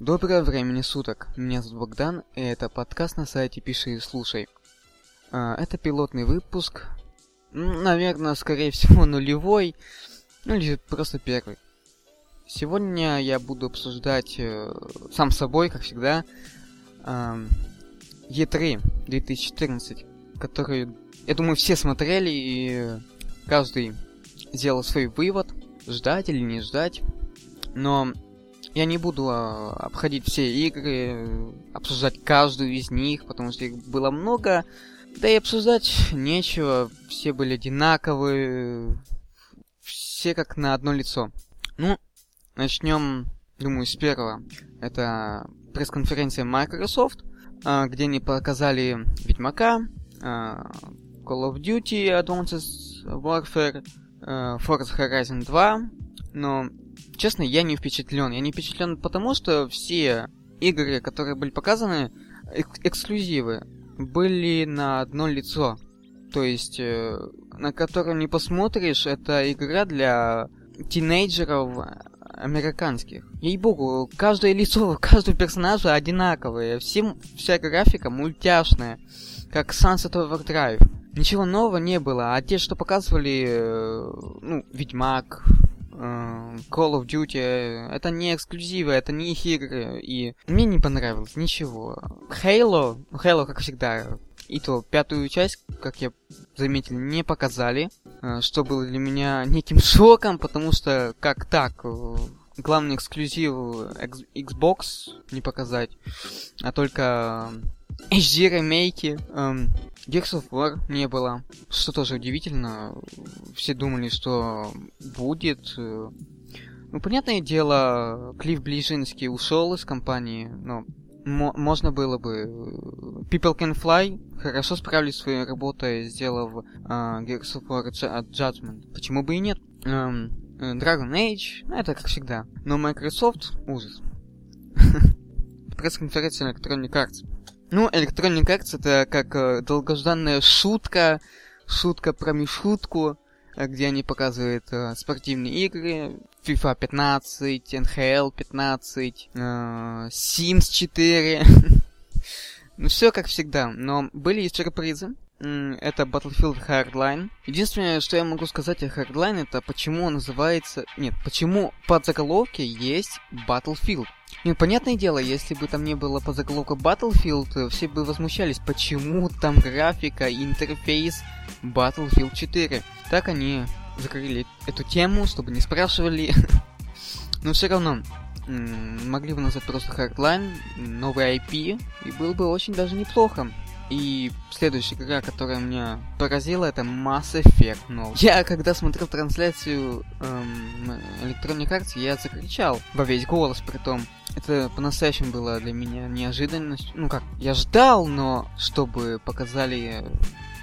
Доброго времени суток, меня зовут Богдан, и это подкаст на сайте Пиши и Слушай. А, это пилотный выпуск, наверное, скорее всего нулевой, ну или просто первый. Сегодня я буду обсуждать э, сам собой, как всегда, э, E3 2014, который, я думаю, все смотрели, и каждый сделал свой вывод, ждать или не ждать. Но я не буду а, обходить все игры, обсуждать каждую из них, потому что их было много. Да и обсуждать нечего, все были одинаковые, все как на одно лицо. Ну, начнем, думаю, с первого. Это пресс-конференция Microsoft, а, где они показали Ведьмака, а, Call of Duty Advanced Warfare, Forza Horizon 2, но честно, я не впечатлен. Я не впечатлен потому, что все игры, которые были показаны, эк- эксклюзивы, были на одно лицо. То есть, э, на которую не посмотришь, это игра для тинейджеров американских. Ей-богу, каждое лицо, каждого персонажа одинаковое. Всем, вся графика мультяшная, как Sunset Overdrive. Ничего нового не было, а те, что показывали, э, ну, Ведьмак, Call of Duty, это не эксклюзивы, это не их игры, и мне не понравилось ничего. Halo, Halo, как всегда, и то пятую часть, как я заметил, не показали, э, что было для меня неким шоком, потому что как так, главный эксклюзив Xbox не показать, а только HD ремейки, эм, Gears of War не было, что тоже удивительно. Все думали, что будет. Ну, понятное дело, Клифф Ближинский ушел из компании, но можно было бы. People Can Fly хорошо справились с своей работой, сделав uh, Gears of War Judgment. Почему бы и нет? Um, Dragon Age, ну, это как всегда. Но Microsoft ужас. Пресс-конференция Electronic Arts. Ну, Electronic Arts это как э, долгожданная шутка, шутка про Мишутку, э, где они показывают э, спортивные игры, FIFA 15, NHL 15, э, Sims 4. ну, все как всегда, но были и сюрпризы. Это Battlefield Hardline. Единственное, что я могу сказать о Hardline, это почему он называется... Нет, почему под заголовке есть Battlefield. Нет, понятное дело, если бы там не было под заголовка Battlefield, все бы возмущались, почему там графика интерфейс Battlefield 4. Так они закрыли эту тему, чтобы не спрашивали. Но все равно, могли бы назвать просто Hardline, новый IP, и было бы очень даже неплохо. И следующая игра, которая меня поразила, это Mass Effect новый. Я, когда смотрел трансляцию эм, Electronic Arts, я закричал во весь голос, при том. Это по-настоящему было для меня неожиданностью. Ну как, я ждал, но чтобы показали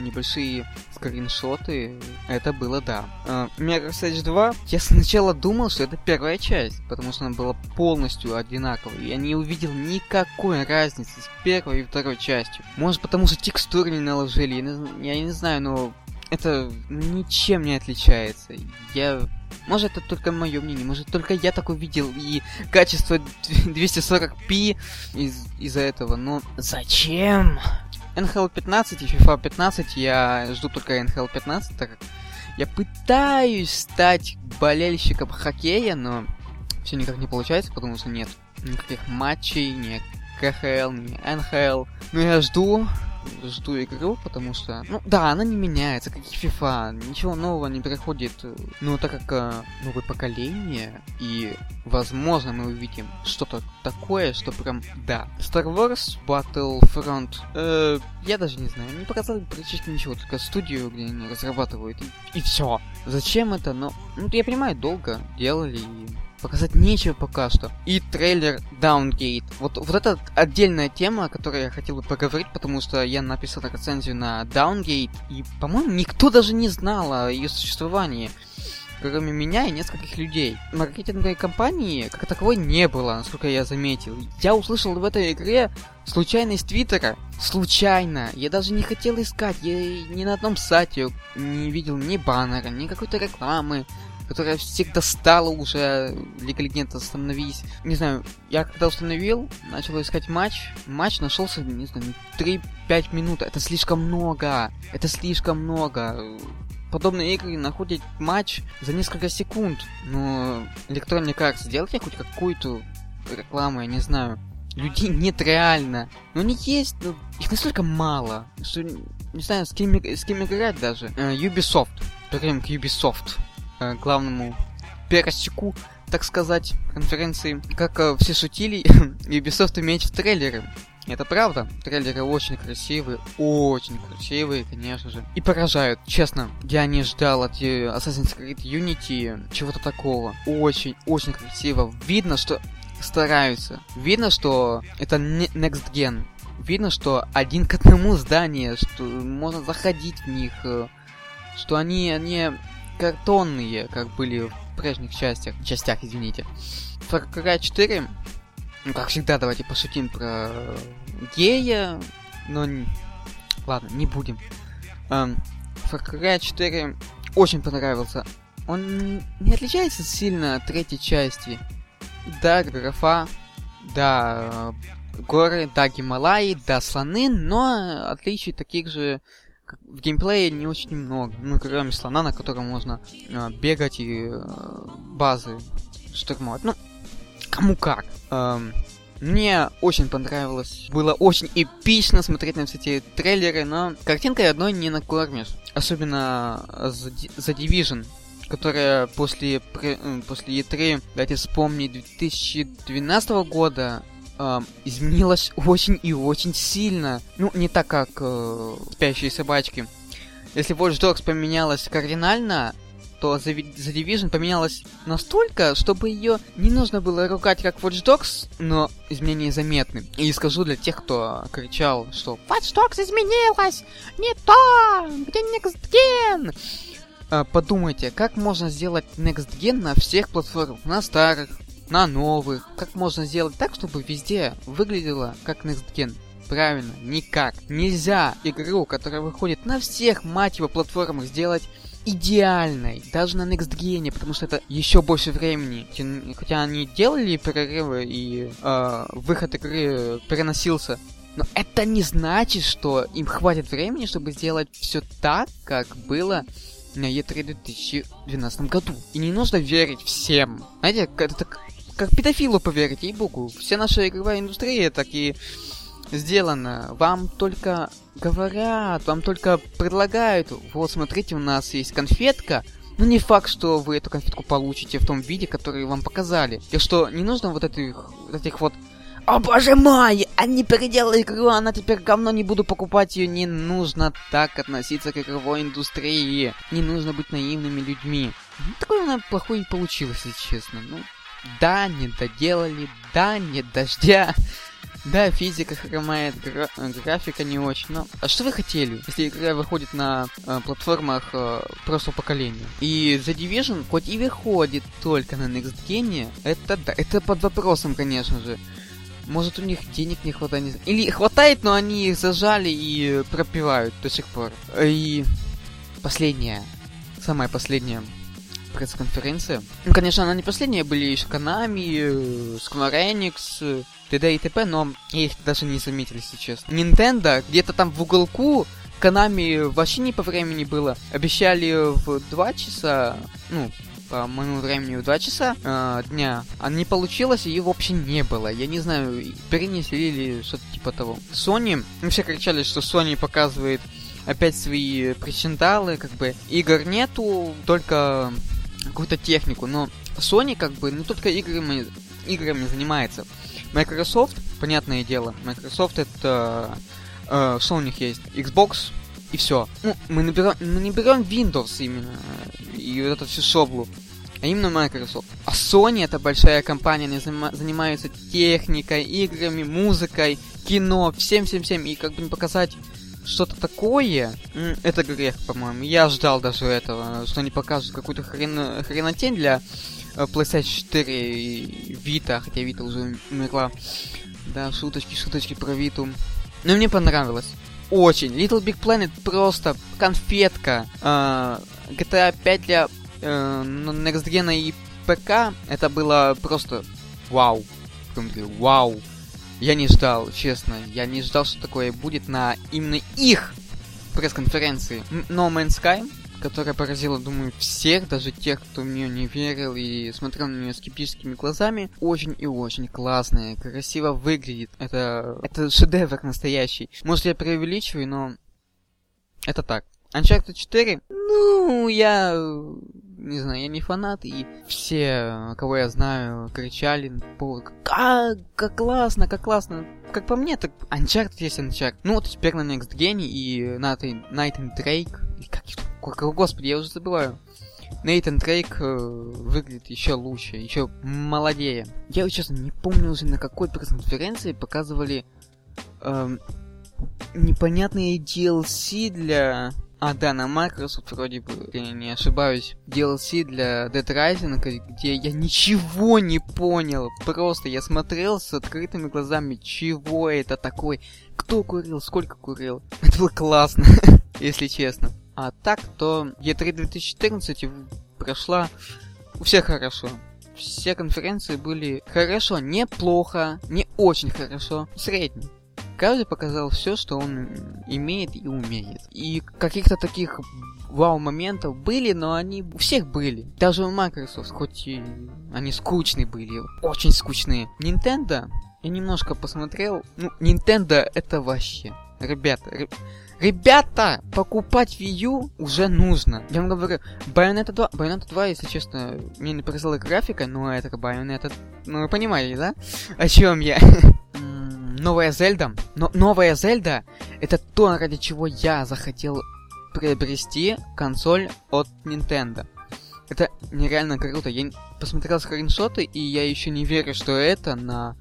небольшие скриншоты, это было да. Uh, Mirror's Edge 2, я сначала думал, что это первая часть, потому что она была полностью одинаковой. Я не увидел никакой разницы с первой и второй частью. Может потому что текстуры не наложили, я не, я не знаю, но это ничем не отличается. Я... Может, это только мое мнение, может, только я так увидел, и качество 240p из- из-за этого, но зачем? NHL 15 и FIFA 15 я жду только NHL 15, так как я пытаюсь стать болельщиком хоккея, но все никак не получается, потому что нет никаких матчей, ни КХЛ, ни НХЛ. Но я жду, жду игру, потому что, ну да, она не меняется, как и FIFA, ничего нового не приходит. Но так как э, новое поколение, и возможно мы увидим что-то такое, что прям, да. Star Wars Battlefront, э, я даже не знаю, не показали практически ничего, только студию, где они разрабатывают, и, и все. Зачем это? Но, ну, я понимаю, долго делали, и показать нечего пока что. И трейлер Downgate. Вот, вот это отдельная тема, о которой я хотел бы поговорить, потому что я написал рецензию на Downgate, и, по-моему, никто даже не знал о ее существовании кроме меня и нескольких людей. Маркетинговой компании как таковой не было, насколько я заметил. Я услышал в этой игре случайно из Твиттера. Случайно. Я даже не хотел искать. Я ни на одном сайте не видел ни баннера, ни какой-то рекламы которая всех достала уже, Лига Легенд остановись. Не знаю, я когда установил, начал искать матч, матч нашелся, не знаю, 3-5 минут, это слишком много, это слишком много. Подобные игры находят матч за несколько секунд, но Electronic Arts, сделайте хоть какую-то рекламу, я не знаю. Людей нет реально. Но они есть, но их настолько мало, что не знаю, с кем, с кем играть даже. Uh, Ubisoft. Перейдем к Ubisoft. Uh, главному пересеку, так сказать, конференции. Как uh, все шутили, Ubisoft имеет в трейлеры. Это правда. Трейлеры очень красивые, очень красивые, конечно же. И поражают, честно. Я не ждал от Assassin's Creed Unity чего-то такого. Очень, очень красиво. Видно, что стараются. Видно, что это Next Gen. Видно, что один к одному здание, что можно заходить в них, э, что они не картонные, как были в прежних частях, частях, извините. Far Cry 4, ну, как всегда, давайте пошутим про гея, но... Ладно, не будем. Um, Far Cry 4 очень понравился. Он не отличается сильно от третьей части. Да, графа, да, горы, да, Гималаи, да, слоны, но отличий таких же в геймплее не очень много. Ну, кроме слона, на котором можно э, бегать и э, базы штурмовать. Ну, кому как. Эм, мне очень понравилось. Было очень эпично смотреть на все эти трейлеры, но картинкой одной не накормишь. Особенно за, за Division которая после, после E3, давайте вспомнить, 2012 года изменилась очень и очень сильно. Ну, не так, как э, «Спящие собачки». Если Watch Dogs поменялась кардинально, то The, The Division поменялась настолько, чтобы ее не нужно было ругать как Watch Dogs, но изменения заметны. И скажу для тех, кто кричал, что Watch Dogs изменилась! Не то! Где Next Gen? А, подумайте, как можно сделать Next Gen на всех платформах, на старых, на новых. Как можно сделать так, чтобы везде выглядело как Next Gen? Правильно, никак. Нельзя игру, которая выходит на всех, мать его, платформах, сделать идеальной, даже на Next Gen, потому что это еще больше времени. Хотя они делали перерывы и э, выход игры переносился. Но это не значит, что им хватит времени, чтобы сделать все так, как было на E3 2012 году. И не нужно верить всем. Знаете, это так, как педофилу поверить, ей-богу. Вся наша игровая индустрия так и сделана. Вам только говорят, вам только предлагают. Вот, смотрите, у нас есть конфетка. Но не факт, что вы эту конфетку получите в том виде, который вам показали. И что не нужно вот этих, вот этих вот о боже мой, они переделали игру, она теперь говно, не буду покупать ее. Не нужно так относиться к игровой индустрии. Не нужно быть наивными людьми. Ну, такое она плохое и получилось, если честно. Ну, да, не доделали, да, нет дождя. Да, физика хромает, гра графика не очень, но... А что вы хотели, если игра выходит на э, платформах э, прошлого поколения? И The Division, хоть и выходит только на Next Gen, это да, это под вопросом, конечно же. Может у них денег не хватает, Или хватает, но они их зажали и пропивают до сих пор. И последняя, самая последняя пресс-конференция. Ну, конечно, она не последняя, были еще Konami, Square Enix, т.д. и т.п., но я их даже не заметил, если честно. Nintendo где-то там в уголку Konami вообще не по времени было. Обещали в 2 часа, ну, по моему времени в 2 часа э, дня, а не получилось, и вообще не было. Я не знаю, перенесли или что-то типа того. Sony, мы все кричали, что Sony показывает опять свои причиндалы, как бы игр нету, только какую-то технику, но Sony как бы не только играми, играми занимается. Microsoft, понятное дело, Microsoft это э, что у них есть? Xbox, и все. Ну, мы, наберем, мы не берем Windows именно, и вот эту всю шоблу, а именно Microsoft. А Sony это большая компания, они занима- занимаются техникой, играми, музыкой, кино, всем-всем-всем, и как бы не показать что-то такое, это грех, по-моему. Я ждал даже этого, что они покажут какую-то хрен... хренотень для э, PlayStation 4 и Vita, хотя Vita уже умерла. Да, шуточки, шуточки про Виту. Но мне понравилось. Очень. Little Big Planet просто конфетка. Uh, GTA 5 для э, Next Gen и ПК, это было просто вау. Вау. Я не ждал, честно. Я не ждал, что такое будет на именно их пресс-конференции. No Man's Sky, которая поразила, думаю, всех, даже тех, кто в нее не верил и смотрел на нее скептическими глазами. Очень и очень классная, красиво выглядит. Это, это шедевр настоящий. Может, я преувеличиваю, но это так. Uncharted 4, ну, я не знаю, я не фанат, и все, кого я знаю, кричали как, как классно, как классно. Как по мне, так Uncharted есть Uncharted. Ну вот теперь на Next Gen и Nathan Drake, как, как, господи, я уже забываю. Нейтан Дрейк э, выглядит еще лучше, еще молодее. Я, честно, не помню уже на какой пресс-конференции показывали э, непонятные DLC для а, да, на Microsoft вроде бы, я не ошибаюсь, DLC для Dead Rising, где я ничего не понял. Просто я смотрел с открытыми глазами, чего это такое, кто курил, сколько курил. Это было классно, если честно. А так, то E3 2014 прошла у всех хорошо. Все конференции были хорошо, неплохо, не очень хорошо, средний. Каждый показал все, что он имеет и умеет. И каких-то таких вау-моментов были, но они у всех были. Даже у Microsoft, хоть и они скучные были, очень скучные. Nintendo, я немножко посмотрел, ну, Nintendo это вообще. Ребята, Ребята, покупать Wii U уже нужно. Я вам говорю, Bayonetta 2, Bayonetta 2, если честно, мне не поразила графика, но это Bayonetta... Ну, вы понимаете, да? О чем я? новая Зельда. Но новая Зельда это то, ради чего я захотел приобрести консоль от Nintendo. Это нереально круто. Я посмотрел скриншоты, и я еще не верю, что это на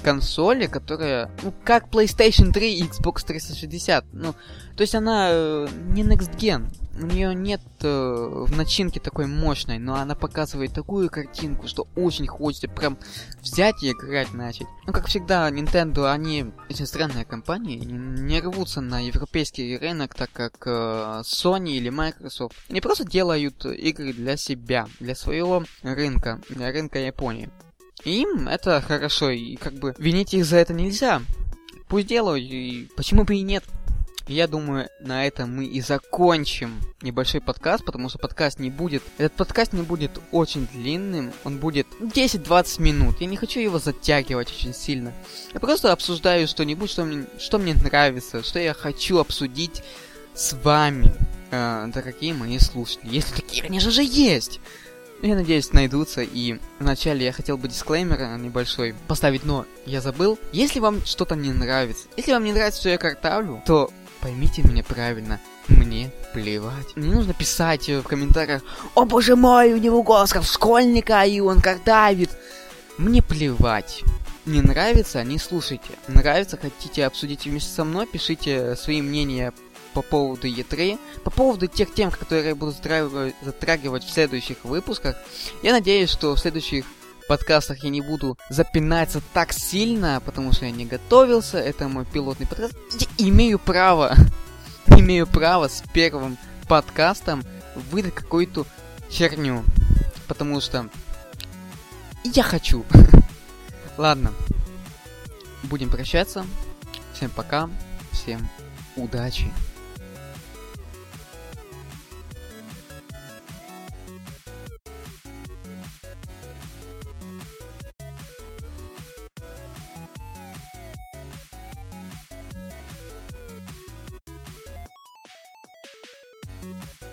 консоли, которая, ну, как PlayStation 3 и Xbox 360. Ну, то есть она э, не Next Gen. У нее нет э, в начинке такой мощной, но она показывает такую картинку, что очень хочется прям взять и играть начать. Ну, как всегда, Nintendo, они очень странная компания, не, не рвутся на европейский рынок, так как э, Sony или Microsoft. Они просто делают игры для себя, для своего рынка, для рынка Японии. Им это хорошо, и как бы винить их за это нельзя. Пусть делают, и почему бы и нет. Я думаю, на этом мы и закончим небольшой подкаст, потому что подкаст не будет... Этот подкаст не будет очень длинным, он будет 10-20 минут. Я не хочу его затягивать очень сильно. Я просто обсуждаю что-нибудь, что мне, что мне нравится, что я хочу обсудить с вами, э, дорогие мои слушатели. Если такие, конечно же, есть. Я надеюсь, найдутся. И вначале я хотел бы дисклеймер небольшой поставить, но я забыл. Если вам что-то не нравится, если вам не нравится, что я картавлю, то поймите меня правильно. Мне плевать. Не нужно писать в комментариях, о боже мой, у него голос как школьника, и он картавит. Мне плевать. Не нравится, не слушайте. Нравится, хотите обсудить вместе со мной, пишите свои мнения по поводу E3, по поводу тех тем, которые я буду затрагивать в следующих выпусках. Я надеюсь, что в следующих подкастах я не буду запинаться так сильно, потому что я не готовился. Это мой пилотный подкаст. Я имею право, имею право с первым подкастом выдать какую-то херню. Потому что я хочу. Ладно. Будем прощаться. Всем пока. Всем удачи.